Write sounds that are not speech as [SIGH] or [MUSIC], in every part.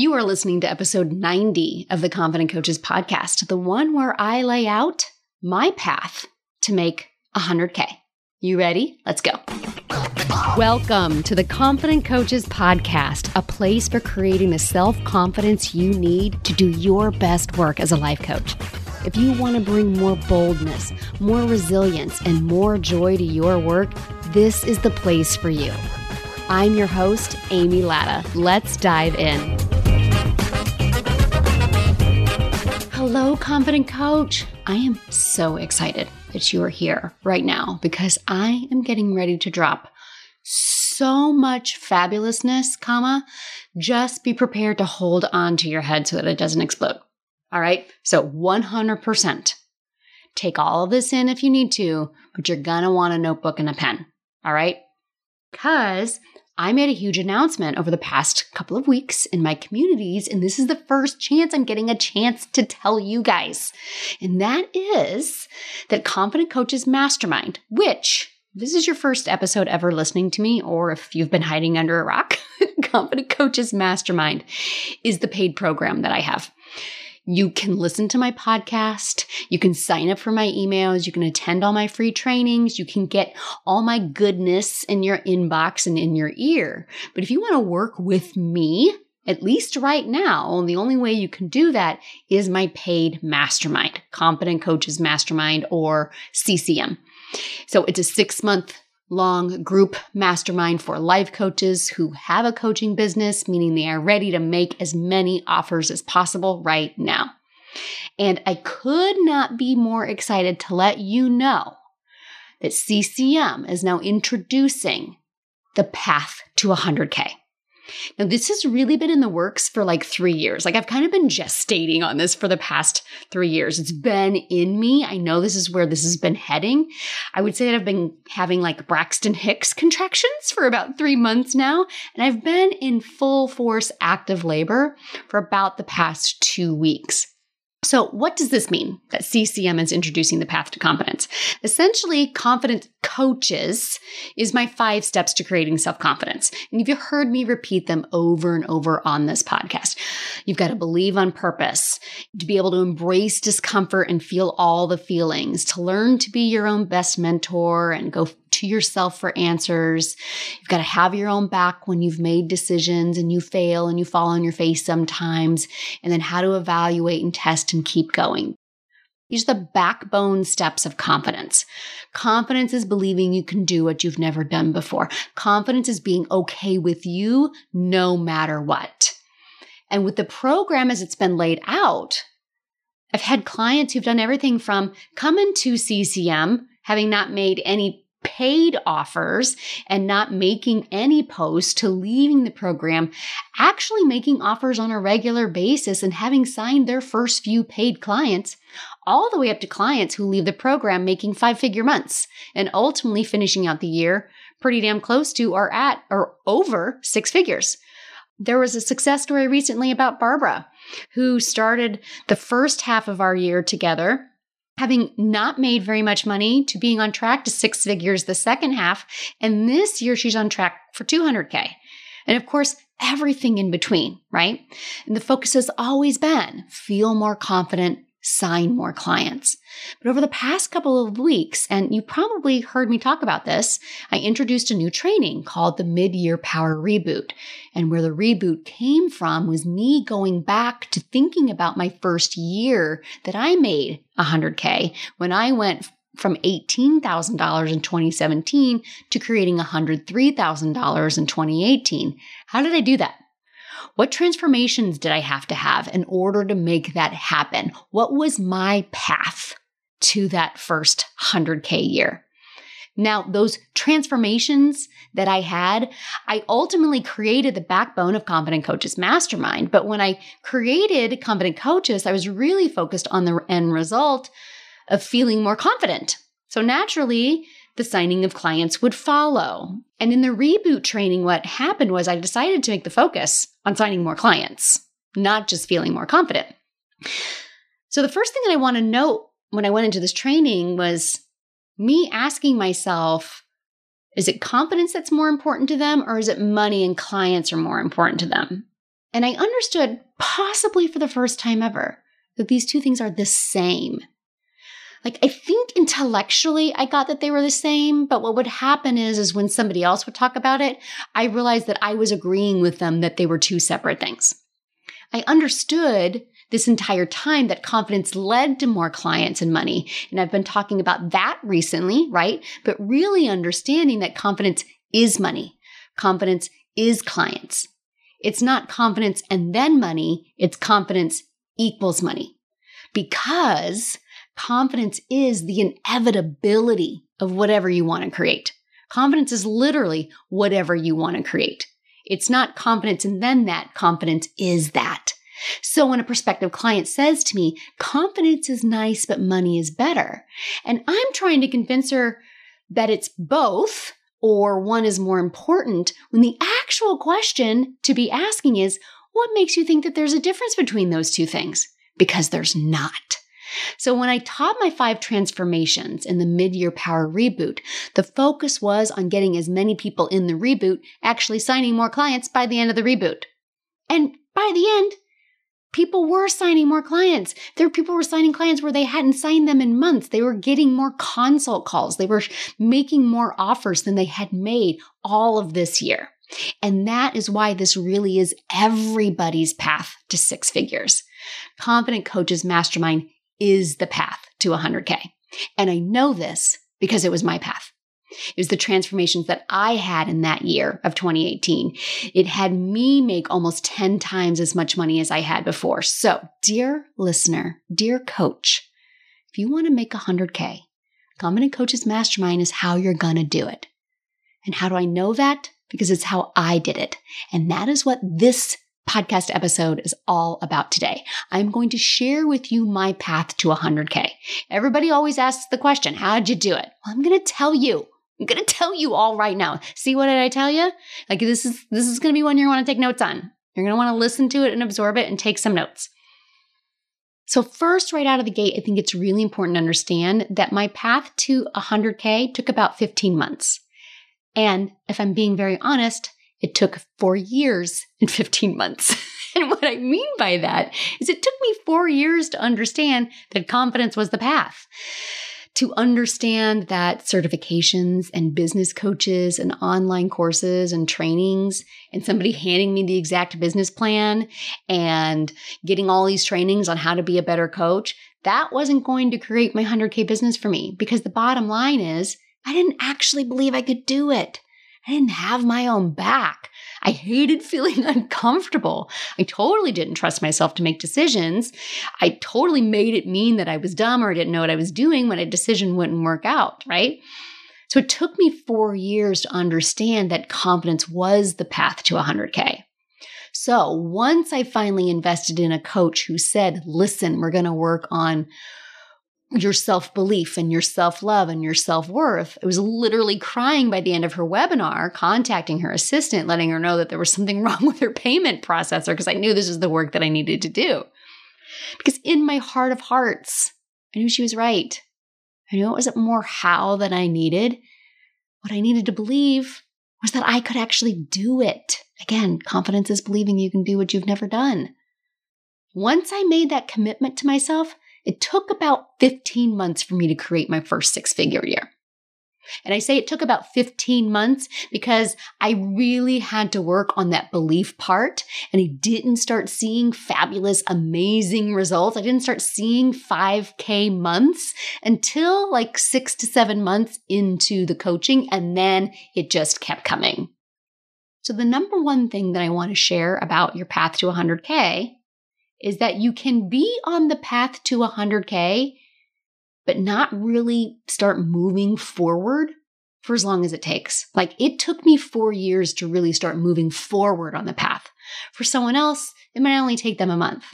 You are listening to episode 90 of the Confident Coaches podcast, the one where I lay out my path to make 100K. You ready? Let's go. Welcome to the Confident Coaches podcast, a place for creating the self confidence you need to do your best work as a life coach. If you want to bring more boldness, more resilience, and more joy to your work, this is the place for you. I'm your host, Amy Latta. Let's dive in. Hello, Confident Coach. I am so excited that you are here right now because I am getting ready to drop so much fabulousness, comma, just be prepared to hold on to your head so that it doesn't explode. All right. So 100%. Take all of this in if you need to, but you're going to want a notebook and a pen. All right. Because I made a huge announcement over the past couple of weeks in my communities, and this is the first chance I'm getting a chance to tell you guys. And that is that Confident Coaches Mastermind, which this is your first episode ever listening to me, or if you've been hiding under a rock, [LAUGHS] Confident Coaches Mastermind is the paid program that I have. You can listen to my podcast. You can sign up for my emails. You can attend all my free trainings. You can get all my goodness in your inbox and in your ear. But if you want to work with me, at least right now, the only way you can do that is my paid mastermind, Confident Coaches Mastermind or CCM. So it's a six month long group mastermind for life coaches who have a coaching business, meaning they are ready to make as many offers as possible right now. And I could not be more excited to let you know that CCM is now introducing the path to 100K. Now, this has really been in the works for like three years. Like, I've kind of been gestating on this for the past three years. It's been in me. I know this is where this has been heading. I would say that I've been having like Braxton Hicks contractions for about three months now. And I've been in full force active labor for about the past two weeks. So, what does this mean that CCM is introducing the path to confidence? Essentially, confident coaches is my five steps to creating self confidence. And if you've heard me repeat them over and over on this podcast. You've got to believe on purpose, to be able to embrace discomfort and feel all the feelings, to learn to be your own best mentor and go to yourself for answers. You've got to have your own back when you've made decisions and you fail and you fall on your face sometimes, and then how to evaluate and test and keep going. These are the backbone steps of confidence. Confidence is believing you can do what you've never done before. Confidence is being okay with you no matter what. And with the program as it's been laid out, I've had clients who've done everything from coming to CCM, having not made any paid offers and not making any posts to leaving the program, actually making offers on a regular basis and having signed their first few paid clients, all the way up to clients who leave the program making five figure months and ultimately finishing out the year pretty damn close to or at or over six figures. There was a success story recently about Barbara, who started the first half of our year together having not made very much money to being on track to six figures the second half. And this year she's on track for 200K. And of course, everything in between, right? And the focus has always been feel more confident, sign more clients. But over the past couple of weeks, and you probably heard me talk about this, I introduced a new training called the Mid-Year Power Reboot. And where the reboot came from was me going back to thinking about my first year that I made 100K when I went from $18,000 in 2017 to creating $103,000 in 2018. How did I do that? What transformations did I have to have in order to make that happen? What was my path to that first 100K year? Now, those transformations that I had, I ultimately created the backbone of Confident Coaches Mastermind. But when I created Confident Coaches, I was really focused on the end result of feeling more confident. So naturally, the signing of clients would follow. And in the reboot training, what happened was I decided to make the focus on signing more clients, not just feeling more confident. So the first thing that I want to note when I went into this training was me asking myself, is it confidence that's more important to them or is it money and clients are more important to them? And I understood, possibly for the first time ever, that these two things are the same. Like, I think intellectually I got that they were the same, but what would happen is, is when somebody else would talk about it, I realized that I was agreeing with them that they were two separate things. I understood this entire time that confidence led to more clients and money. And I've been talking about that recently, right? But really understanding that confidence is money. Confidence is clients. It's not confidence and then money. It's confidence equals money because confidence is the inevitability of whatever you want to create. Confidence is literally whatever you want to create. It's not confidence and then that. Confidence is that. So when a prospective client says to me, confidence is nice, but money is better. And I'm trying to convince her that it's both or one is more important when the actual question to be asking is, what makes you think that there's a difference between those two things? Because there's not. So when I taught my five transformations in the mid-year power reboot, the focus was on getting as many people in the reboot actually signing more clients by the end of the reboot. And by the end, people were signing more clients. There people were signing clients where they hadn't signed them in months. They were getting more consult calls. They were making more offers than they had made all of this year. And that is why this really is everybody's path to six figures. Confident Coaches Mastermind is the path to 100K. And I know this because it was my path. It was the transformations that I had in that year of 2018. It had me make almost 10 times as much money as I had before. So, dear listener, dear coach, if you want to make 100K, Confident Coaches Mastermind is how you're going to do it. And how do I know that? Because it's how I did it. And that is what this podcast episode is all about today. I'm going to share with you my path to 100K. Everybody always asks the question, how'd you do it? Well, I'm going to tell you I'm going to tell you all right now. See what did I tell you? Like this is this is going to be one you're going to want to take notes on. You're going to want to listen to it and absorb it and take some notes. So first right out of the gate, I think it's really important to understand that my path to 100k took about 15 months. And if I'm being very honest, it took 4 years and [LAUGHS] 15 months. and what I mean by that is it took me 4 years to understand that confidence was the path to understand that certifications and business coaches and online courses and trainings and somebody handing me the exact business plan and getting all these trainings on how to be a better coach, that wasn't going to create my 100K business for me because the bottom line is I didn't actually believe I could do it. I didn't have my own back. I hated [LAUGHS] feeling uncomfortable. I totally didn't trust myself to make decisions. I totally made it mean that I was dumb or I didn't know what I was doing when a decision wouldn't work out, right? So it took me four years to understand that confidence was the path to 100K. So once I finally invested in a coach who said, listen, we're going to work on your self belief and your self love and your self worth. I was literally crying by the end of her webinar, contacting her assistant, letting her know that there was something [LAUGHS] wrong with her payment processor because I knew this was the work that I needed to do. Because in my heart of hearts, I knew she was right. I knew it wasn't more how that I needed. What I needed to believe was that I could actually do it. Again, confidence is believing you can do what you've never done. Once I made that commitment to myself, it took about 15 months for me to create my first six figure year. And I say it took about 15 months because I really had to work on that belief part and I didn't start seeing fabulous, amazing results. I didn't start seeing 5K months until like six to seven months into the coaching. And then it just kept coming. So the number one thing that I want to share about your path to 100K is that you can be on the path to 100K, but not really start moving forward for as long as it takes. Like it took me four years to really start moving forward on the path. For someone else, it might only take them a month.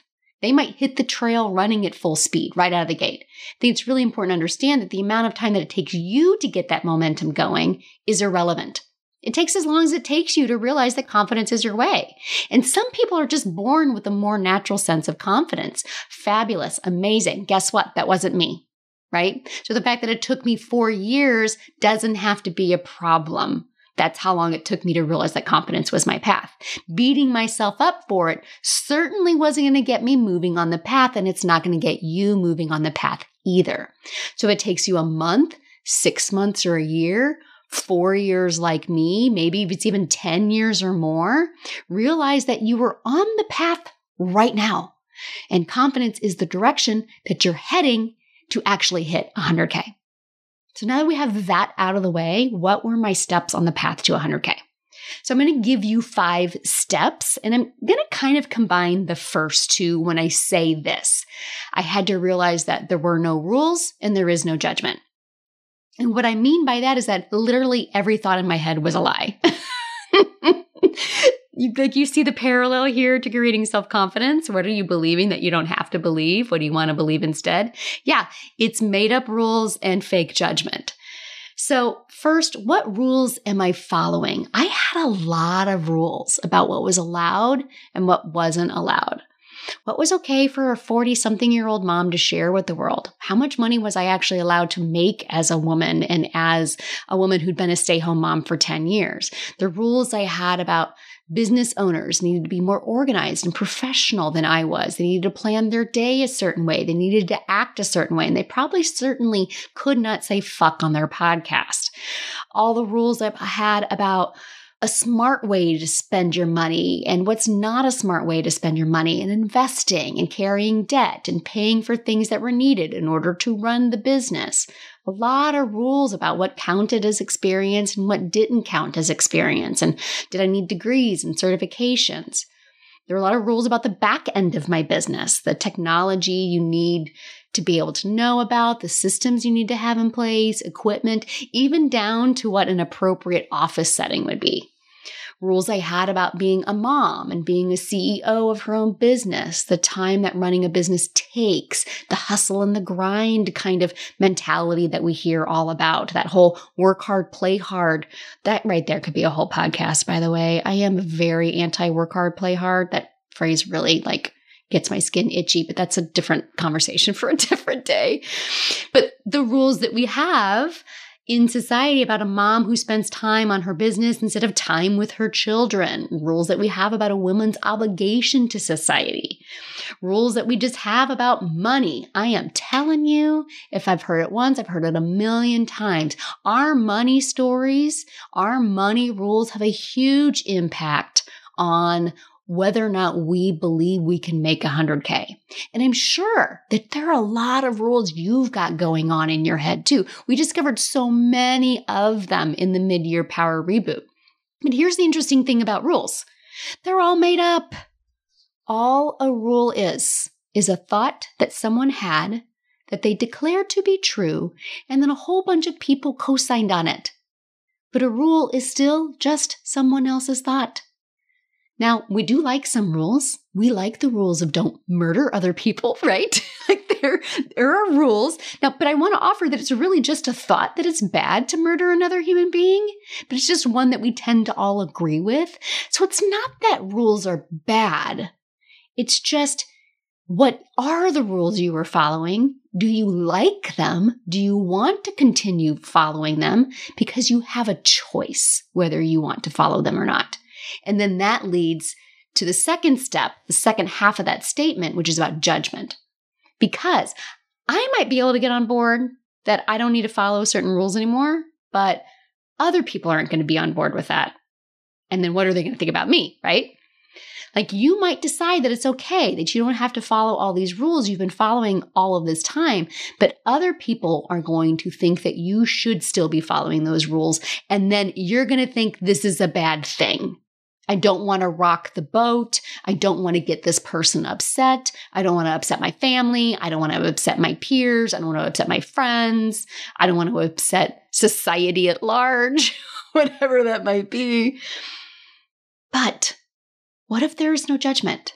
They might hit the trail running at full speed right out of the gate. I think it's really important to understand that the amount of time that it takes you to get that momentum going is irrelevant. It takes as long as it takes you to realize that confidence is your way. And some people are just born with a more natural sense of confidence. Fabulous, amazing. Guess what? That wasn't me, right? So the fact that it took me four years doesn't have to be a problem That's how long it took me to realize that confidence was my path. Beating myself up for it certainly wasn't going to get me moving on the path, and it's not going to get you moving on the path either. So it takes you a month, six months, or a year, four years like me, maybe it's even 10 years or more, realize that you were on the path right now. And confidence is the direction that you're heading to actually hit 100K. So now that we have that out of the way, what were my steps on the path to 100K? So I'm going to give you five steps and I'm going to kind of combine the first two when I say this. I had to realize that there were no rules and there is no judgment. And what I mean by that is that literally every thought in my head was a lie. [LAUGHS] you, like you see the parallel here to creating self-confidence. What are you believing that you don't have to believe? What do you want to believe instead? Yeah, it's made up rules and fake judgment. So, first, what rules am I following? I had a lot of rules about what was allowed and what wasn't allowed. What was okay for a 40 something year old mom to share with the world? How much money was I actually allowed to make as a woman and as a woman who'd been a stay home mom for 10 years? The rules I had about business owners needed to be more organized and professional than I was. They needed to plan their day a certain way. They needed to act a certain way. And they probably certainly could not say fuck on their podcast. All the rules I had about a smart way to spend your money and what's not a smart way to spend your money and investing and carrying debt and paying for things that were needed in order to run the business. A lot of rules about what counted as experience and what didn't count as experience. And did I need degrees and certifications? There are a lot of rules about the back end of my business, the technology you need to be able to know about, the systems you need to have in place, equipment, even down to what an appropriate office setting would be. Rules I had about being a mom and being a CEO of her own business, the time that running a business takes, the hustle and the grind kind of mentality that we hear all about, that whole work hard, play hard. That right there could be a whole podcast, by the way. I am very anti work hard, play hard. That phrase really like gets my skin itchy, but that's a different conversation for a [LAUGHS] different day. But the rules that we have in society about a mom who spends time on her business instead of time with her children, rules that we have about a woman's obligation to society, rules that we just have about money. I am telling you, if I've heard it once, I've heard it a million times. Our money stories, our money rules have a huge impact on whether or not we believe we can make 100K. And I'm sure that there are a lot of rules you've got going on in your head too. We discovered so many of them in the mid year power reboot. But here's the interesting thing about rules they're all made up. All a rule is, is a thought that someone had that they declared to be true, and then a whole bunch of people co signed on it. But a rule is still just someone else's thought. Now, we do like some rules. We like the rules of don't murder other people, [LAUGHS] right? [LAUGHS] like there, there are rules. Now, but I want to offer that it's really just a thought that it's bad to murder another human being, but it's just one that we tend to all agree with. So it's not that rules are bad. It's just what are the rules you are following? Do you like them? Do you want to continue following them? Because you have a choice whether you want to follow them or not. And then that leads to the second step, the second half of that statement, which is about judgment. Because I might be able to get on board that I don't need to follow certain rules anymore, but other people aren't going to be on board with that. And then what are they going to think about me, right? Like you might decide that it's okay, that you don't have to follow all these rules you've been following all of this time, but other people are going to think that you should still be following those rules. And then you're going to think this is a bad thing. I don't want to rock the boat. I don't want to get this person upset. I don't want to upset my family. I don't want to upset my peers. I don't want to upset my friends. I don't want to upset society at large, [LAUGHS] whatever that might be. But what if there is no judgment?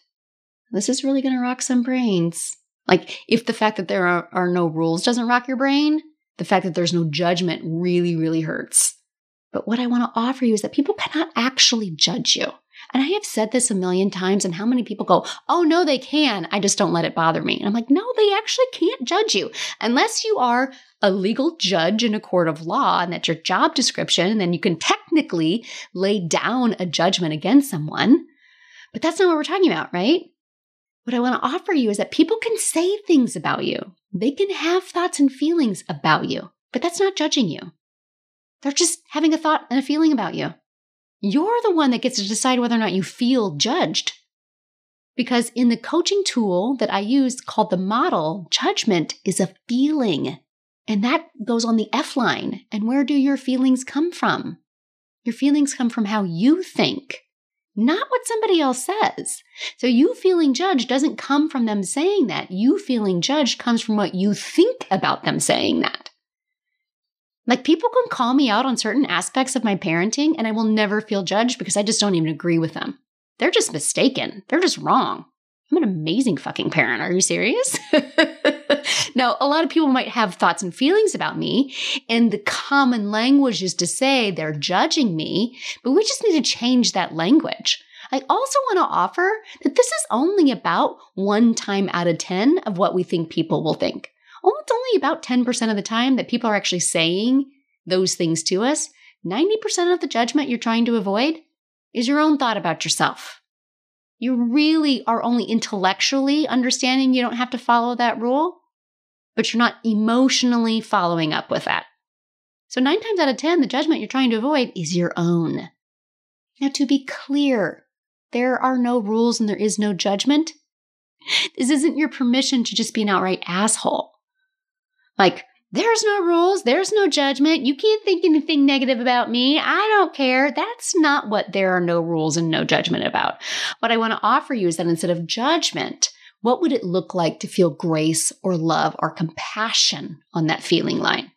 This is really going to rock some brains. Like, if the fact that there are, are no rules doesn't rock your brain, the fact that there's no judgment really, really hurts. But what I want to offer you is that people cannot actually judge you. And I have said this a million times, and how many people go, Oh, no, they can. I just don't let it bother me. And I'm like, No, they actually can't judge you unless you are a legal judge in a court of law and that's your job description. And then you can technically lay down a judgment against someone. But that's not what we're talking about, right? What I want to offer you is that people can say things about you. They can have thoughts and feelings about you, but that's not judging you. They're just having a thought and a feeling about you. You're the one that gets to decide whether or not you feel judged. Because in the coaching tool that I use called the model, judgment is a feeling. And that goes on the F line. And where do your feelings come from? Your feelings come from how you think, not what somebody else says. So you feeling judged doesn't come from them saying that. You feeling judged comes from what you think about them saying that. Like people can call me out on certain aspects of my parenting and I will never feel judged because I just don't even agree with them. They're just mistaken. They're just wrong. I'm an amazing fucking parent. Are you serious? [LAUGHS] now, a lot of people might have thoughts and feelings about me, and the common language is to say they're judging me, but we just need to change that language. I also want to offer that this is only about one time out of 10 of what we think people will think. Oh, it's only about 10% of the time that people are actually saying those things to us. 90% of the judgment you're trying to avoid is your own thought about yourself. You really are only intellectually understanding you don't have to follow that rule, but you're not emotionally following up with that. So, nine times out of 10, the judgment you're trying to avoid is your own. Now, to be clear, there are no rules and there is no judgment. This isn't your permission to just be an outright asshole. Like, there's no rules, there's no judgment. You can't think anything negative about me. I don't care. That's not what there are no rules and no judgment about. What I want to offer you is that instead of judgment, what would it look like to feel grace or love or compassion on that feeling line?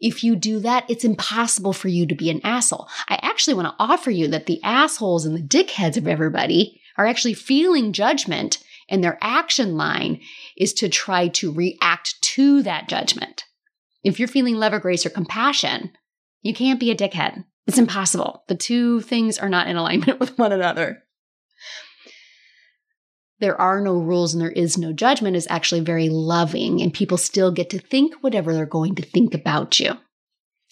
If you do that, it's impossible for you to be an asshole. I actually want to offer you that the assholes and the dickheads of everybody are actually feeling judgment and their action line is to try to react to that judgment. If you're feeling love or grace or compassion, you can't be a dickhead. It's impossible. The two things are not in alignment [LAUGHS] with one another. There are no rules and there is no judgment is actually very loving, and people still get to think whatever they're going to think about you.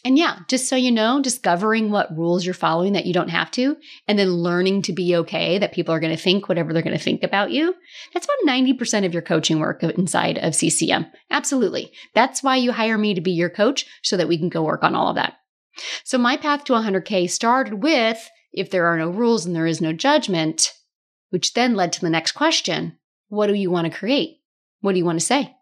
And yeah, just so you know, discovering what rules you're following that you don't have to, and then learning to be okay that people are going to think whatever they're going to think about you. That's about 90% of your coaching work inside of CCM. Absolutely. That's why you hire me to be your coach so that we can go work on all of that. So my path to 100K started with if there are no rules and there is no judgment, which then led to the next question What do you want to create? What do you want to say?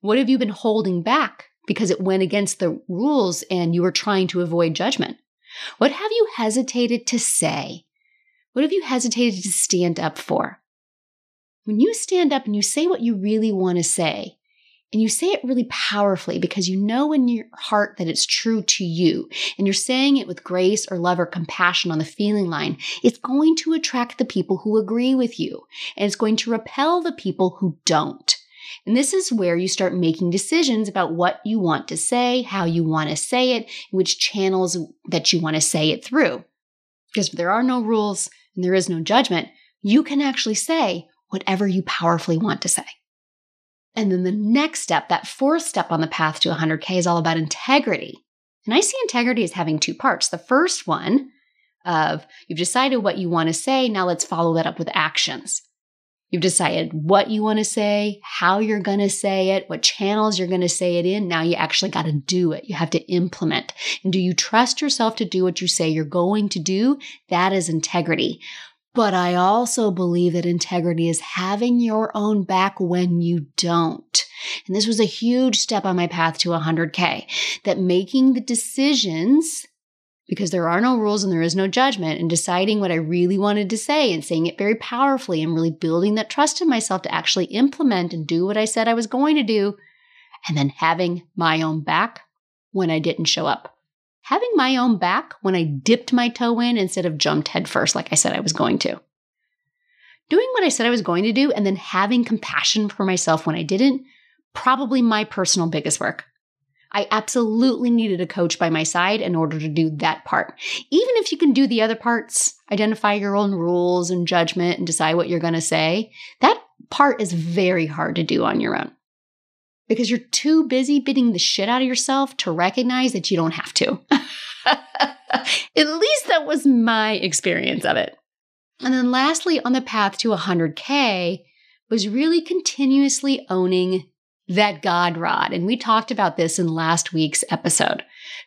What have you been holding back because it went against the rules and you were trying to avoid judgment? What have you hesitated to say? What have you hesitated to stand up for? When you stand up and you say what you really want to say, and you say it really powerfully because you know in your heart that it's true to you, and you're saying it with grace or love or compassion on the feeling line, it's going to attract the people who agree with you, and it's going to repel the people who don't. And this is where you start making decisions about what you want to say, how you want to say it, which channels that you want to say it through. Because there are no rules and there is no judgment, you can actually say whatever you powerfully want to say. And then the next step, that fourth step on the path to 100K, is all about integrity. And I see integrity as having two parts. The first one of you've decided what you want to say, now let's follow that up with actions. You've decided what you want to say, how you're going to say it, what channels you're going to say it in. Now you actually got to do it. You have to implement. And do you trust yourself to do what you say you're going to do? That is integrity. But I also believe that integrity is having your own back when you don't. And this was a huge step on my path to 100K that making the decisions because there are no rules and there is no judgment and deciding what I really wanted to say and saying it very powerfully and really building that trust in myself to actually implement and do what I said I was going to do. And then having my own back when I didn't show up. Having my own back when I dipped my toe in instead of jumped headfirst like I said I was going to. Doing what I said I was going to do and then having compassion for myself when I didn't, probably my personal biggest work. I absolutely needed a coach by my side in order to do that part. Even if you can do the other parts, identify your own rules and judgment and decide what you're going to say, that part is very hard to do on your own because you're too busy beating the shit out of yourself to recognize that you don't have to. [LAUGHS] At least that was my experience of it. And then lastly, on the path to 100K was really continuously owning that God rod. And we talked about this in last week's episode.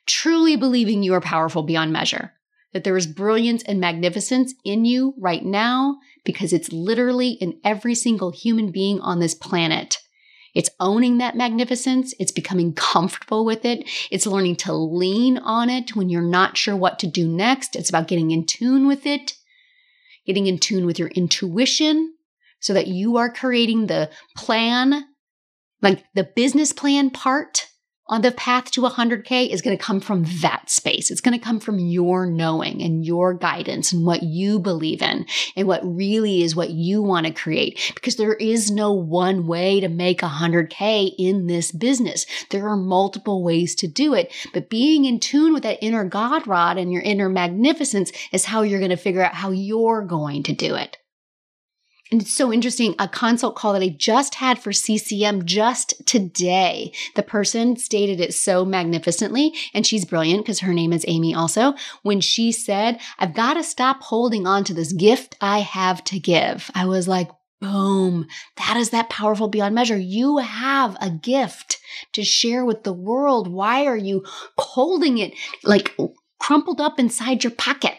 Truly believing you are powerful beyond measure, that there is brilliance and magnificence in you right now because it's literally in every single human being on this planet. It's owning that magnificence. It's becoming comfortable with it. It's learning to lean on it when you're not sure what to do next. It's about getting in tune with it, getting in tune with your intuition so that you are creating the plan, like the business plan part on the path to 100K is going to come from that space. It's going to come from your knowing and your guidance and what you believe in and what really is what you want to create because there is no one way to make 100K in this business. There are multiple ways to do it, but being in tune with that inner God rod and your inner magnificence is how you're going to figure out how you're going to do it. And it's so interesting. A consult call that I just had for CCM just today. The person stated it so magnificently, and she's brilliant because her name is Amy also. When she said, I've got to stop holding on to this gift I have to give. I was like, boom. That is that powerful beyond measure. You have a gift to share with the world. Why are you holding it like crumpled up inside your pocket?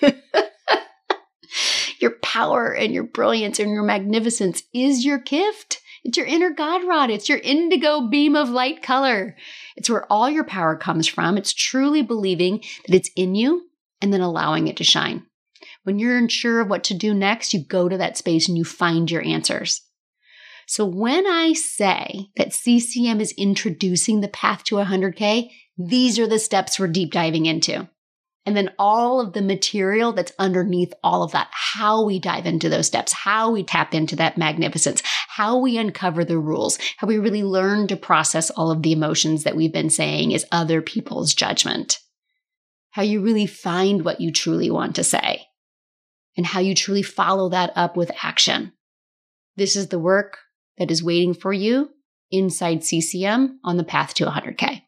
[LAUGHS] Your power and your brilliance and your magnificence is your gift. It's your inner God rod. It's your indigo beam of light color. It's where all your power comes from. It's truly believing that it's in you and then allowing it to shine. When you're unsure of what to do next, you go to that space and you find your answers. So when I say that CCM is introducing the path to 100K, these are the steps we're deep diving into. And then all of the material that's underneath all of that, how we dive into those steps, how we tap into that magnificence, how we uncover the rules, how we really learn to process all of the emotions that we've been saying is other people's judgment, how you really find what you truly want to say, and how you truly follow that up with action. This is the work that is waiting for you inside CCM on the path to 100K.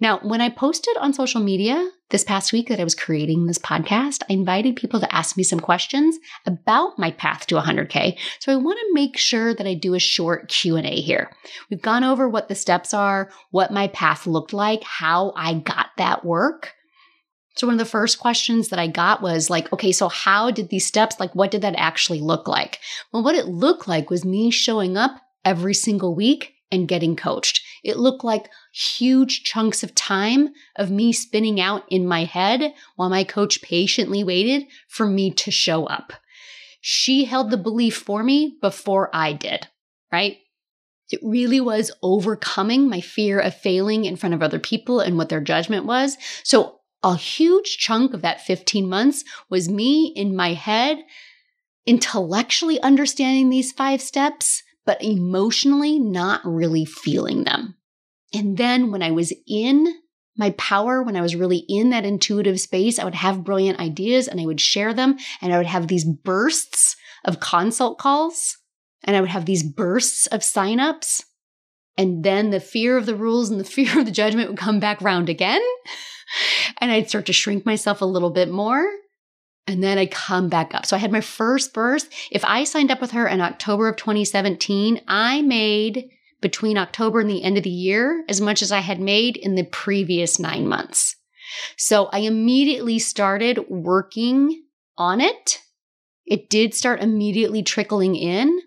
Now, when I posted on social media this past week that I was creating this podcast, I invited people to ask me some questions about my path to 100k. So I want to make sure that I do a short Q&A here. We've gone over what the steps are, what my path looked like, how I got that work. So one of the first questions that I got was like, okay, so how did these steps like what did that actually look like? Well, what it looked like was me showing up every single week and getting coached. It looked like huge chunks of time of me spinning out in my head while my coach patiently waited for me to show up. She held the belief for me before I did, right? It really was overcoming my fear of failing in front of other people and what their judgment was. So a huge chunk of that 15 months was me in my head intellectually understanding these five steps, but emotionally not really feeling them. And then when I was in my power, when I was really in that intuitive space, I would have brilliant ideas and I would share them and I would have these bursts of consult calls and I would have these bursts of signups. And then the fear of the rules and the [LAUGHS] fear of the judgment would come back round again. [LAUGHS] and I'd start to shrink myself a little bit more. And then I come back up. So I had my first burst. If I signed up with her in October of 2017, I made between October and the end of the year as much as I had made in the previous nine months. So I immediately started working on it. It did start immediately trickling in.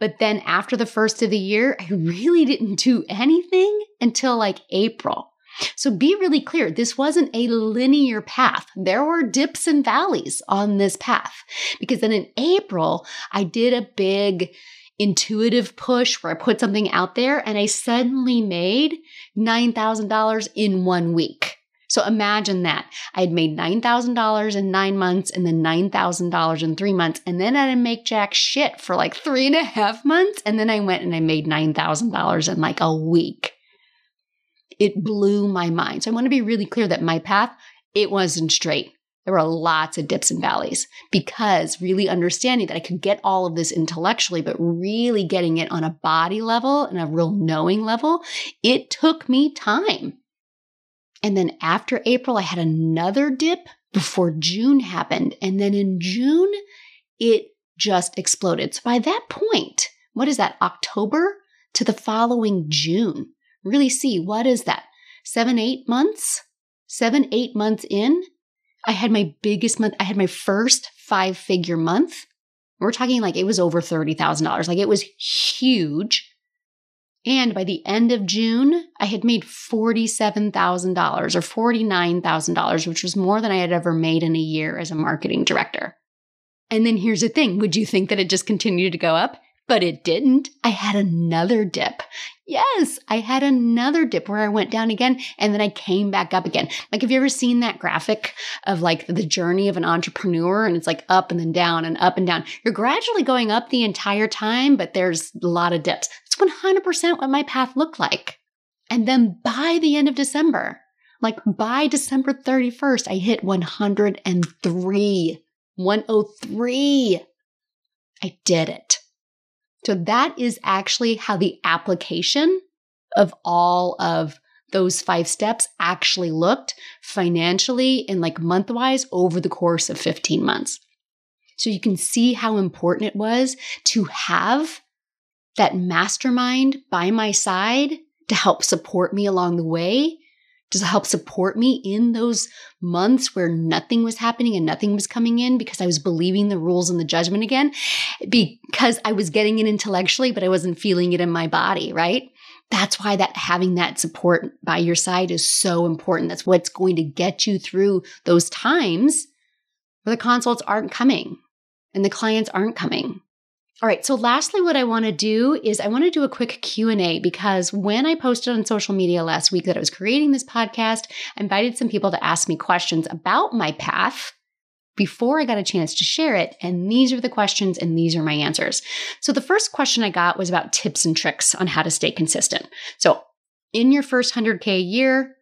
But then after the first of the year, I really didn't do anything until like April. So be really clear. This wasn't a linear path. There were dips and valleys on this path because then in April, I did a big intuitive push where I put something out there and I suddenly made $9,000 in one week. So imagine that. I had made $9,000 in nine months and then $9,000 in three months. And then I didn't make jack shit for like three and a half months. And then I went and I made $9,000 in like a week it blew my mind. So I want to be really clear that my path, it wasn't straight. There were lots of dips and valleys because really understanding that I could get all of this intellectually, but really getting it on a body level and a real knowing level, it took me time. And then after April, I had another dip before June happened. And then in June, it just exploded. So by that point, what is that, October to the following June? Really see what is that? Seven, eight months? Seven, eight months in, I had my biggest month. I had my first five figure month. We're talking like it was over $30,000. Like it was huge. And by the end of June, I had made $47,000 or $49,000, which was more than I had ever made in a year as a marketing director. And then here's the thing would you think that it just continued to go up? But it didn't. I had another dip. Yes, I had another dip where I went down again and then I came back up again. Like, have you ever seen that graphic of like the journey of an entrepreneur and it's like up and then down and up and down? You're gradually going up the entire time, but there's a lot of dips. It's 100% what my path looked like. And then by the end of December, like by December 31st, I hit 103. 103. I did it. So that is actually how the application of all of those five steps actually looked financially and like month wise over the course of 15 months. So you can see how important it was to have that mastermind by my side to help support me along the way to help support me in those months where nothing was happening and nothing was coming in because I was believing the rules and the judgment again, because I was getting it intellectually, but I wasn't feeling it in my body, right? That's why that having that support by your side is so important. That's what's going to get you through those times where the consults aren't coming and the clients aren't coming all right, so lastly what I want to do is I want to do a quick Q&A because when I posted on social media last week that I was creating this podcast, I invited some people to ask me questions about my path before I got a chance to share it, and these are the questions and these are my answers. So the first question I got was about tips and tricks on how to stay consistent. So, in your first 100k a year,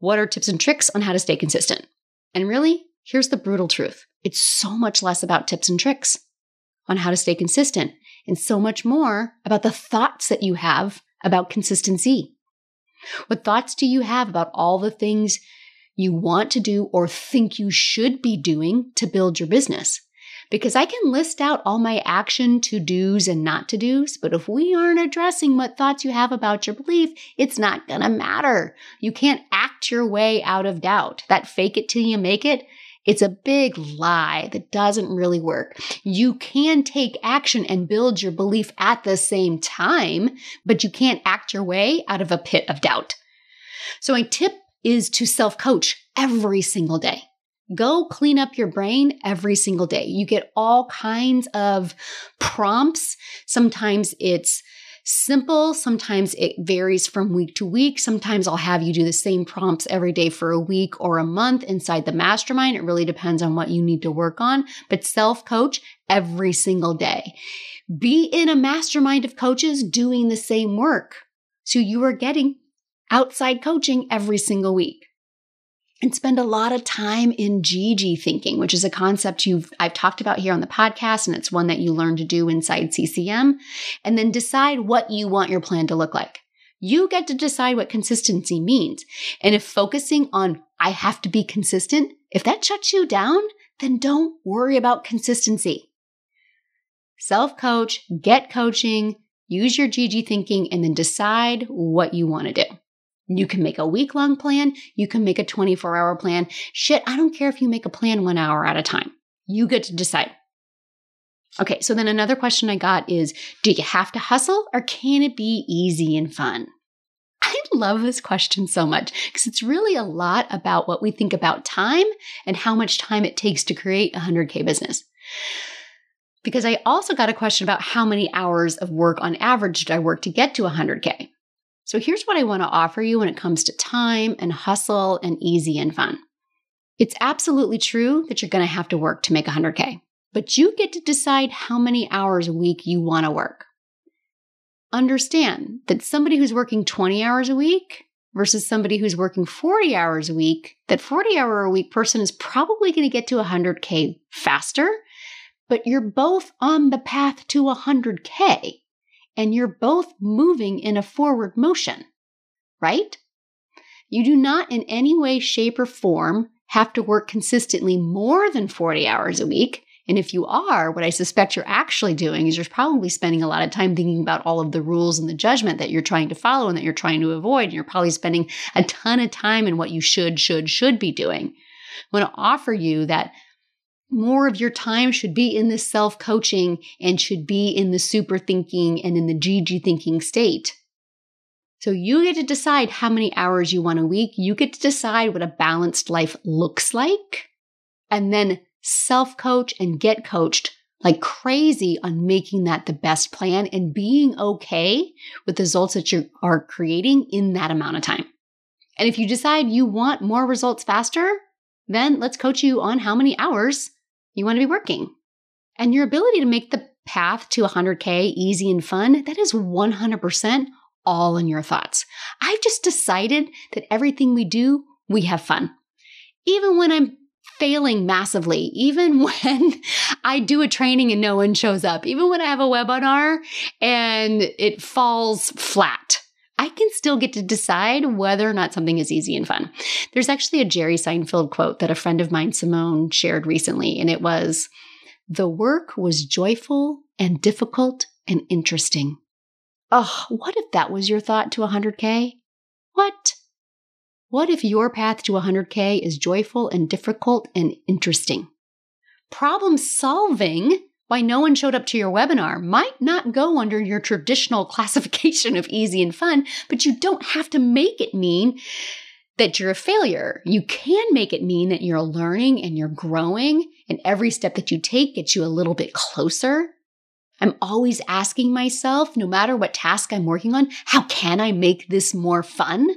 what are tips and tricks on how to stay consistent? And really, here's the brutal truth. It's so much less about tips and tricks on how to stay consistent and so much more about the thoughts that you have about consistency. What thoughts do you have about all the things you want to do or think you should be doing to build your business? Because I can list out all my action to do's and not to do's, but if we aren't addressing what thoughts you have about your belief, it's not gonna matter. You can't act your way out of doubt. That fake it till you make it it's a big lie that doesn't really work. You can take action and build your belief at the same time, but you can't act your way out of a pit of doubt. So, a tip is to self coach every single day. Go clean up your brain every single day. You get all kinds of prompts. Sometimes it's simple. Sometimes it varies from week to week. Sometimes I'll have you do the same prompts every day for a week or a month inside the mastermind. It really depends on what you need to work on, but self coach every single day. Be in a mastermind of coaches doing the same work. So you are getting outside coaching every single week and spend a lot of time in GG thinking, which is a concept you've I've talked about here on the podcast, and it's one that you learn to do inside CCM. And then decide what you want your plan to look like. You get to decide what consistency means. And if focusing on I have to be consistent, if that shuts you down, then don't worry about consistency. Self coach, get coaching, use your GG thinking, and then decide what you want to do. You can make a week long plan. You can make a 24 hour plan. Shit, I don't care if you make a plan one hour at a time. You get to decide. Okay, so then another question I got is Do you have to hustle or can it be easy and fun? I love this question so much because it's really a lot about what we think about time and how much time it takes to create a 100K business. Because I also got a question about how many hours of work on average did I work to get to 100K? So here's what I want to offer you when it comes to time and hustle and easy and fun. It's absolutely true that you're going to have to work to make 100K, but you get to decide how many hours a week you want to work. Understand that somebody who's working 20 hours a week versus somebody who's working 40 hours a week, that 40 hour a week person is probably going to get to 100K faster, but you're both on the path to 100K and you're both moving in a forward motion, right? You do not in any way, shape, or form have to work consistently more than 40 hours a week. And if you are, what I suspect you're actually doing is you're probably spending a lot of time thinking about all of the rules and the judgment that you're trying to follow and that you're trying to avoid. And you're probably spending a ton of time in what you should, should, should be doing. I want to offer you that more of your time should be in this self coaching and should be in the super thinking and in the GG thinking state. So you get to decide how many hours you want a week. You get to decide what a balanced life looks like. And then self coach and get coached like crazy on making that the best plan and being okay with the results that you are creating in that amount of time. And if you decide you want more results faster, then let's coach you on how many hours you want to be working. And your ability to make the path to 100K easy and fun, that is 100% all in your thoughts. I've just decided that everything we do, we have fun. Even when I'm failing massively, even [LAUGHS] when I do a training and no one shows up, even when I have a webinar and it falls flat. I can still get to decide whether or not something is easy and fun. There's actually a Jerry Seinfeld quote that a friend of mine, Simone, shared recently, and it was The work was joyful and difficult and interesting. Oh, what if that was your thought to 100K? What? What if your path to 100K is joyful and difficult and interesting? Problem solving, why no one showed up to your webinar, might not go under your traditional [LAUGHS] classification of easy and fun, but you don't have to make it mean that you're a failure. You can make it mean that you're learning and you're growing, and every step that you take gets you a little bit closer. I'm always asking myself, no matter what task I'm working on, how can I make this more fun?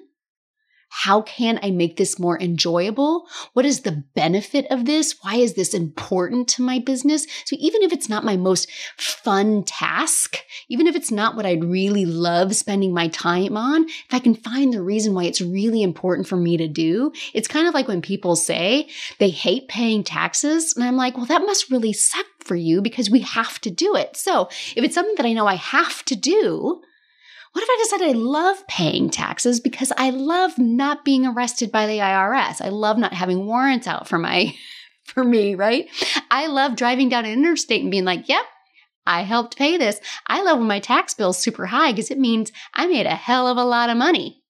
How can I make this more enjoyable? What is the benefit of this? Why is this important to my business? So even if it's not my most fun task, even if it's not what I'd really love spending my time on, if I can find the reason why it's really important for me to do, it's kind of like when people say they hate paying taxes. And I'm like, well, that must really suck for you because we have to do it. So if it's something that I know I have to do, what if I decided I love paying taxes because I love not being arrested by the IRS? I love not having warrants out for my [LAUGHS] for me, right? I love driving down an interstate and being like, "Yep, I helped pay this." I love when my tax bill's super high because it means I made a hell of a lot of money,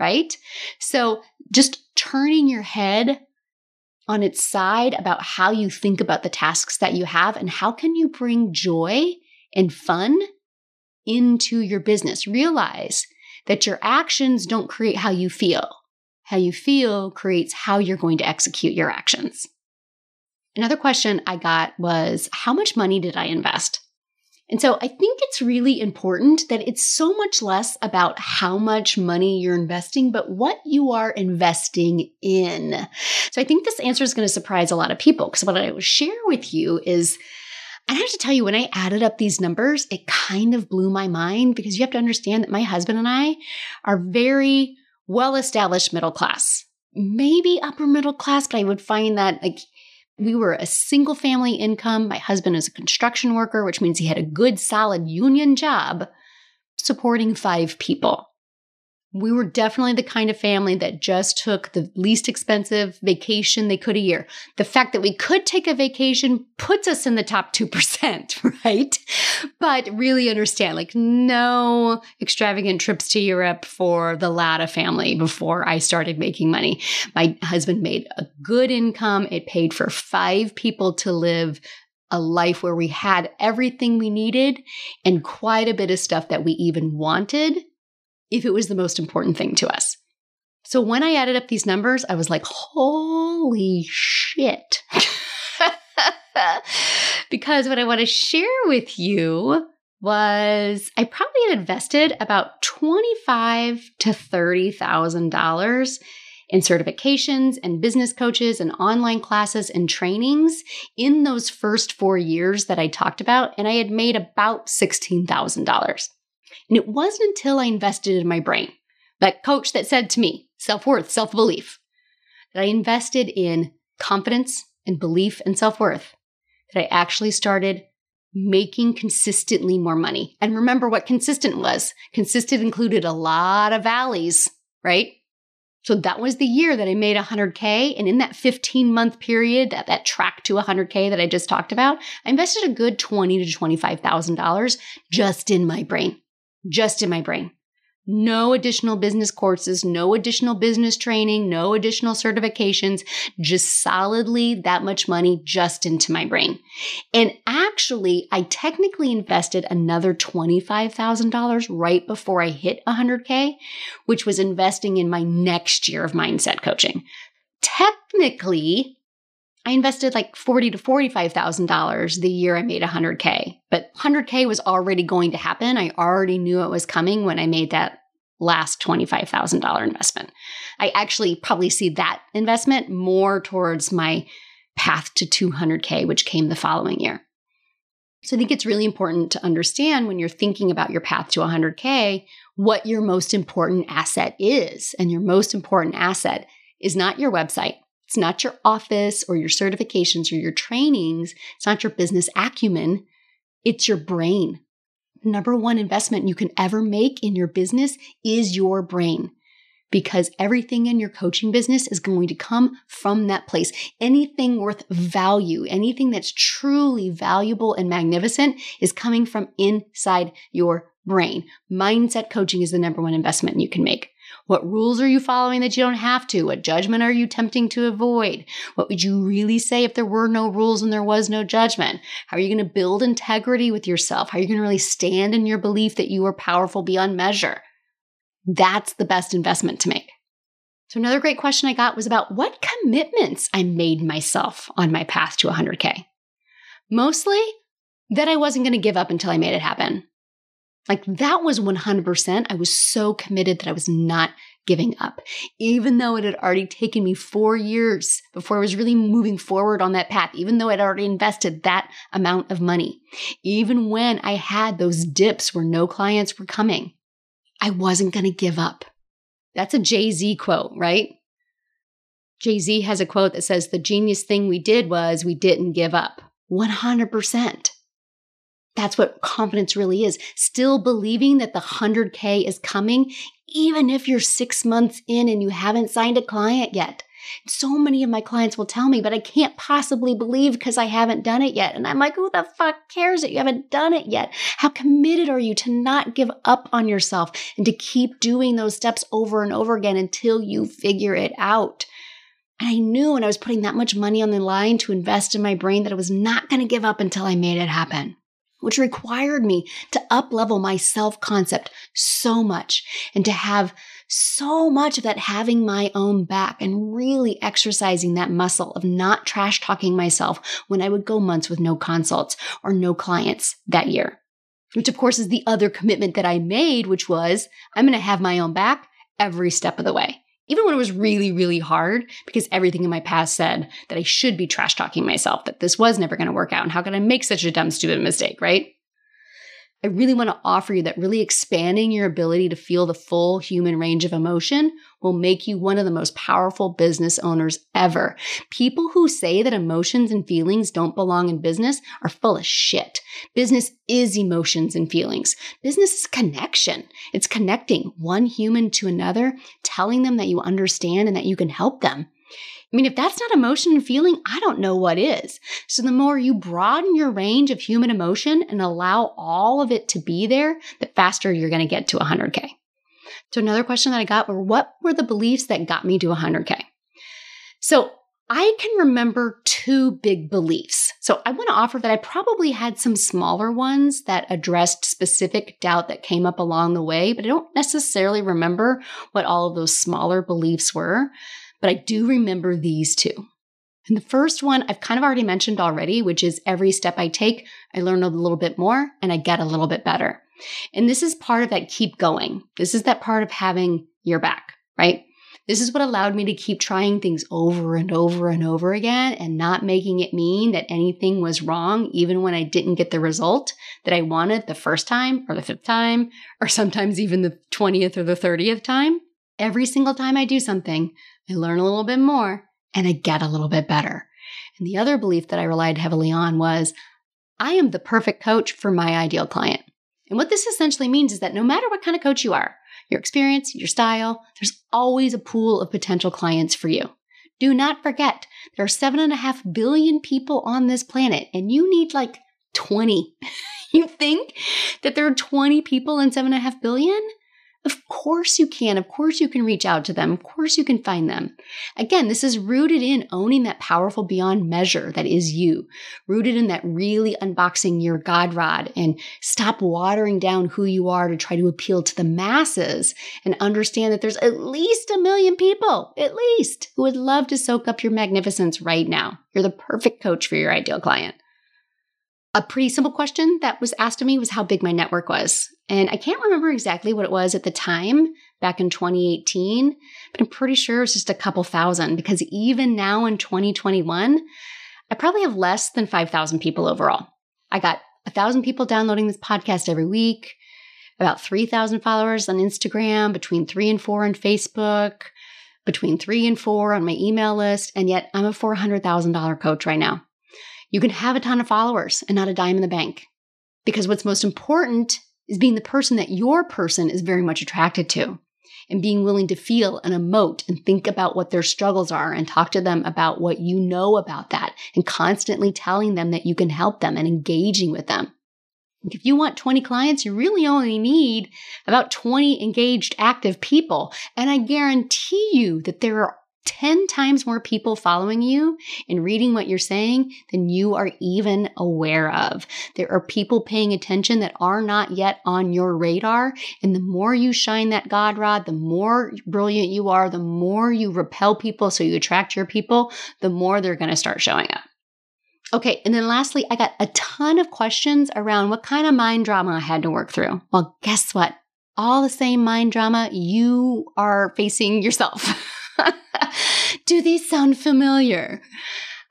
right? So, just turning your head on its side about how you think about the tasks that you have and how can you bring joy and fun into your business. Realize that your actions don't create how you feel. How you feel creates how you're going to execute your actions. Another question I got was How much money did I invest? And so I think it's really important that it's so much less about how much money you're investing, but what you are investing in. So I think this answer is going to surprise a lot of people because what I will share with you is I have to tell you, when I added up these numbers, it kind of blew my mind because you have to understand that my husband and I are very well established middle class, maybe upper middle class, but I would find that like we were a single family income. My husband is a construction worker, which means he had a good, solid union job supporting five people we were definitely the kind of family that just took the least expensive vacation they could a year. The fact that we could take a vacation puts us in the top 2%, [LAUGHS] right? But really understand like no extravagant trips to Europe for the Latta family before I started making money. My husband made a good income. It paid for five people to live a life where we had everything we needed and quite a bit of stuff that we even wanted if it was the most important thing to us. So when I added up these numbers, I was like, holy shit. [LAUGHS] because what I want to share with you was I probably had invested about twenty-five to thirty thousand dollars in certifications and business coaches and online classes and trainings in those first four years that I talked about, and I had made about sixteen thousand dollars. And it wasn't until I invested in my brain, that coach that said to me, self worth, self belief, that I invested in confidence and belief and self worth, that I actually started making consistently more money. And remember what consistent was consistent included a lot of valleys, right? So that was the year that I made 100K. And in that 15 month period, that, that track to 100K that I just talked about, I invested a good $20 to $25,000 just in my brain, just in my brain. No additional business courses, no additional business training, no additional certifications, just solidly that much money just into my brain. And actually, I technically invested another $25,000 right before I hit 100K, which was investing in my next year of mindset coaching. Technically, I invested like forty to forty-five thousand dollars the year I made hundred k. But hundred k was already going to happen. I already knew it was coming when I made that last twenty-five thousand dollar investment. I actually probably see that investment more towards my path to two hundred k, which came the following year. So I think it's really important to understand when you're thinking about your path to 100K what your most important asset is. And your most important asset is not your website, it's not your office or your certifications or your trainings. It's not your business acumen. It's your brain. Number one investment you can ever make in your business is your brain because everything in your coaching business is going to come from that place. Anything worth value, anything that's truly valuable and magnificent is coming from inside your brain. Mindset coaching is the number one investment you can make. What rules are you following that you don't have to? What judgment are you tempting to avoid? What would you really say if there were no rules and there was no judgment? How are you going to build integrity with yourself? How are you going to really stand in your belief that you are powerful beyond measure? That's the best investment to make. So, another great question I got was about what commitments I made myself on my path to 100K. Mostly that I wasn't going to give up until I made it happen. Like that was 100%. I was so committed that I was not giving up, even though it had already taken me four years before I was really moving forward on that path, even though I'd already invested that amount of money, even when I had those dips where no clients were coming, I wasn't going to give up. That's a Jay Z quote, right? Jay Z has a quote that says, The genius thing we did was we didn't give up. 100%. That's what confidence really is. Still believing that the 100K is coming, even if you're six months in and you haven't signed a client yet. So many of my clients will tell me, but I can't possibly believe because I haven't done it yet. And I'm like, who the fuck cares that you haven't done it yet? How committed are you to not give up on yourself and to keep doing those steps over and over again until you figure it out? And I knew when I was putting that much money on the line to invest in my brain that I was not going to give up until I made it happen which required me to uplevel my self concept so much and to have so much of that having my own back and really exercising that muscle of not trash talking myself when I would go months with no consults or no clients that year. Which, of course, is the other commitment that I made, which was I'm going to have my own back every step of the way even when it was really, really hard, because everything in my past said that I should be trash talking myself, that this was never going to work out. And how could I make such a dumb, stupid mistake, right? I really want to offer you that really expanding your ability to feel the full human range of emotion will make you one of the most powerful business owners ever. People who say that emotions and feelings don't belong in business are full of shit. Business is emotions and feelings. Business is connection. It's connecting one human to another, telling them that you understand and that you can help them. I mean, if that's not emotion and feeling, I don't know what is. So the more you broaden your range of human emotion and allow all of it to be there, the faster you're going to get to 100K. So another question that I got were what were the beliefs that got me to 100K? So I can remember two big beliefs. So I want to offer that I probably had some smaller ones that addressed specific doubt that came up along the way, but I don't necessarily remember what all of those smaller beliefs were but I do remember these two. And the first one I've kind of already mentioned already, which is every step I take, I learn a little bit more and I get a little bit better. And this is part of that keep going. This is that part of having your back, right? This is what allowed me to keep trying things over and over and over again and not making it mean that anything was wrong, even when I didn't get the result that I wanted the first time or the fifth time, or sometimes even the 20th or the 30th time. Every single time I do something, I learn a little bit more and I get a little bit better. And the other belief that I relied heavily on was I am the perfect coach for my ideal client. And what this essentially means is that no matter what kind of coach you are, your experience, your style, there's always a pool of potential clients for you. Do not forget, there are seven and a half billion people on this planet, and you need like 20. [LAUGHS] you think that there are 20 people in seven and a half billion? Of course you can. Of course you can reach out to them. Of course you can find them. Again, this is rooted in owning that powerful beyond measure that is you, rooted in that really unboxing your God rod and stop watering down who you are to try to appeal to the masses and understand that there's at least a million people, at least, who would love to soak up your magnificence right now. You're the perfect coach for your ideal client. A pretty simple question that was asked of me was how big my network was. And I can't remember exactly what it was at the time back in 2018, but I'm pretty sure it's just a couple thousand because even now in 2021, I probably have less than 5,000 people overall. I got a thousand people downloading this podcast every week, about 3,000 followers on Instagram, between three and four on Facebook, between three and four on my email list. And yet I'm a $400,000 coach right now. You can have a ton of followers and not a dime in the bank. Because what's most important is being the person that your person is very much attracted to and being willing to feel and emote and think about what their struggles are and talk to them about what you know about that and constantly telling them that you can help them and engaging with them. If you want 20 clients, you really only need about 20 engaged active people. And I guarantee you that there are 10 times more people following you and reading what you're saying than you are even aware of. There are people paying attention that are not yet on your radar. And the more you shine that God rod, the more brilliant you are, the more you repel people so you attract your people, the more they're going to start showing up. Okay, and then lastly, I got a ton of questions around what kind of mind drama I had to work through. Well, guess what? All the same mind drama you are facing yourself. [LAUGHS] [LAUGHS] Do these sound familiar?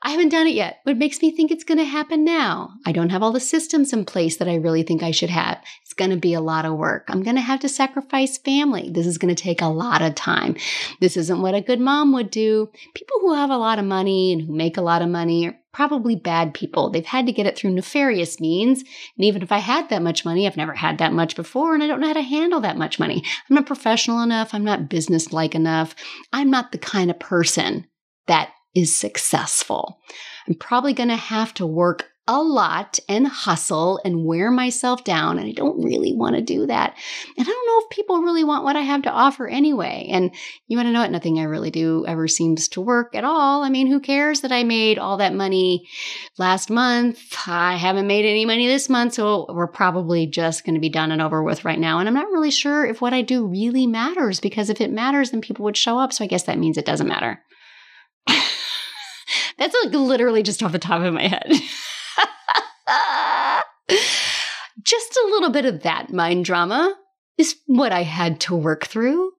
I haven't done it yet, but it makes me think it's going to happen now. I don't have all the systems in place that I really think I should have. Going to be a lot of work. I'm going to have to sacrifice family. This is going to take a lot of time. This isn't what a good mom would do. People who have a lot of money and who make a lot of money are probably bad people. They've had to get it through nefarious means. And even if I had that much money, I've never had that much before and I don't know how to handle that much money. I'm not professional enough. I'm not business-like enough. I'm not the kind of person that is successful. I'm probably going to have to work a lot and hustle and wear myself down. And I don't really want to do that. And I don't know if people really want what I have to offer anyway. And you want to know what? Nothing I really do ever seems to work at all. I mean, who cares that I made all that money last month? I haven't made any money this month. So we're probably just going to be done and over with right now. And I'm not really sure if what I do really matters because if it matters, then people would show up. So I guess that means it doesn't matter. [LAUGHS] That's like literally just off the top of my head. [LAUGHS] [LAUGHS] just a little bit of that mind drama is what I had to work through.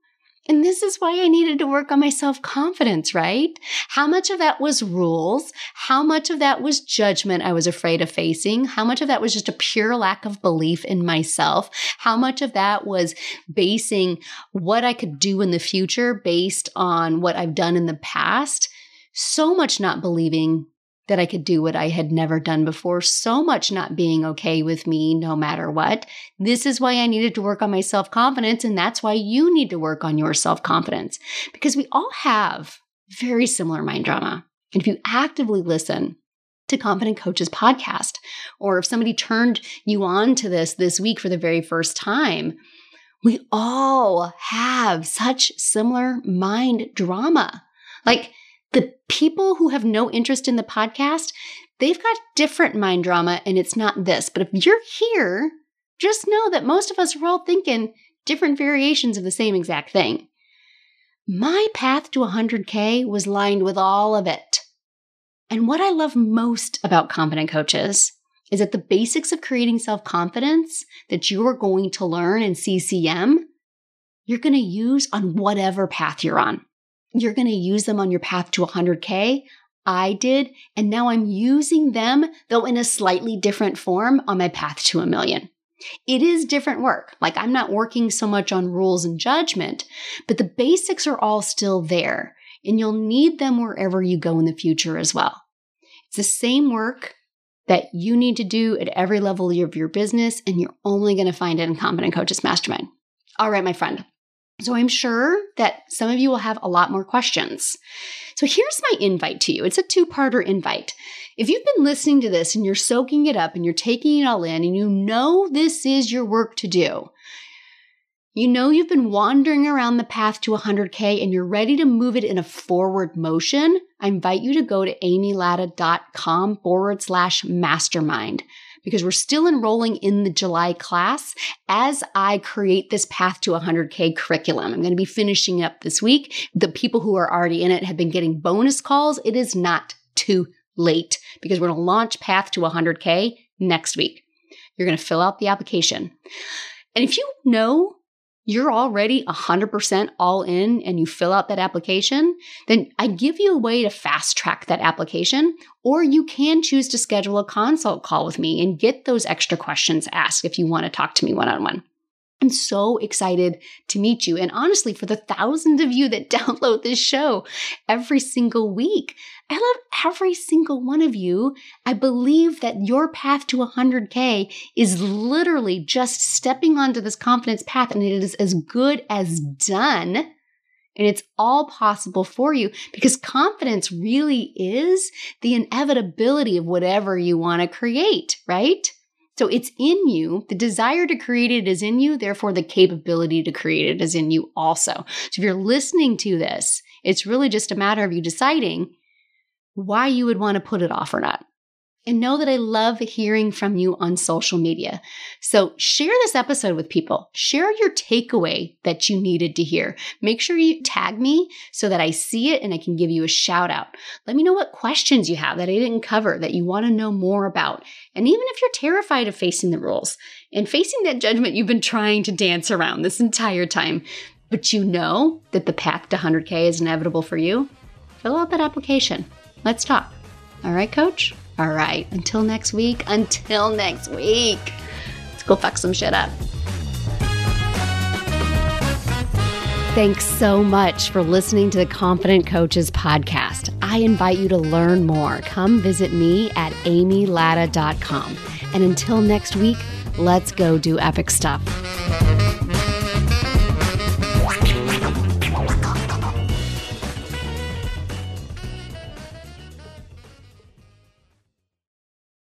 And this is why I needed to work on my self confidence, right? How much of that was rules? How much of that was judgment I was afraid of facing? How much of that was just a pure lack of belief in myself? How much of that was basing what I could do in the future based on what I've done in the past? so much not believing that I could do what I had never done before, so much not being okay with me no matter what. This is why I needed to work on my self confidence. And that's why you need to work on your self confidence because we all have very similar mind drama. And if you actively listen, to Confident Coaches podcast, or if somebody turned you on to this this week for the very first time, we all have such similar mind drama. Like the people who have no interest in the podcast, they've got different mind drama and it's not this. But if you're here, just know that most of us are all thinking different variations of the same exact thing. My path to 100K was lined with all of it. And what I love most about Confident Coaches is that the basics of creating self confidence that you're going to learn in CCM, you're going to use on whatever path you're on. You're going to use them on your path to 100K. I did. And now I'm using them, though in a slightly different form, on my path to a million. It is different work. Like I'm not working so much on rules and judgment, but the basics are all still there and you'll need them wherever you go in the future as well. It's the same work that you need to do at every level of your business, and you're only going to find it in Confident Coaches Mastermind. All right, my friend. So I'm sure that some of you will have a lot more questions. So here's my invite to you. It's a two-parter invite. If you've been listening to this and you're soaking it up and you're taking it all in and you know this is your work to do, you know you've been wandering around the path to 100K and you're ready to move it in a forward motion, I invite you to go to amylatta.com forward slash mastermind because we're still enrolling in the July class as I create this path to 100K curriculum. I'm going to be finishing up this week. The people who are already in it have been getting bonus calls. It is not too late because we're going to launch Path to 100K next week. You're going to fill out the application. And if you know you're already 100% all in and you fill out that application, then I give you a way to fast track that application, or you can choose to schedule a consult call with me and get those extra questions asked if you want to talk to me one on one. I'm so excited to meet you. And honestly, for the thousands of you that [LAUGHS] download this show every single week, I love every single one of you. I believe that your path to 100K is literally just stepping onto this confidence path, and it is as good as done. And it's all possible for you because confidence really is the inevitability of whatever you want to create, right? So it's in you. The desire to create it is in you. Therefore, the capability to create it is in you also. So if you're listening to this, it's really just a matter of you deciding why you would want to put it off or not. And know that I love hearing from you on social media. So share this episode with people. Share your takeaway that you needed to hear. Make sure you tag me so that I see it and I can give you a shout out. Let me know what questions you have that I didn't cover that you want to know more about. And even if you're terrified of facing the rules and facing that judgment you've been trying to dance around this entire time, but you know that the path to 100K is inevitable for you, fill out that application. Let's talk. All right, coach? All right, until next week, until next week, let's go fuck some shit up. Thanks so much for listening to the Confident Coaches podcast. I invite you to learn more. Come visit me at amylatta.com. And until next week, let's go do epic stuff.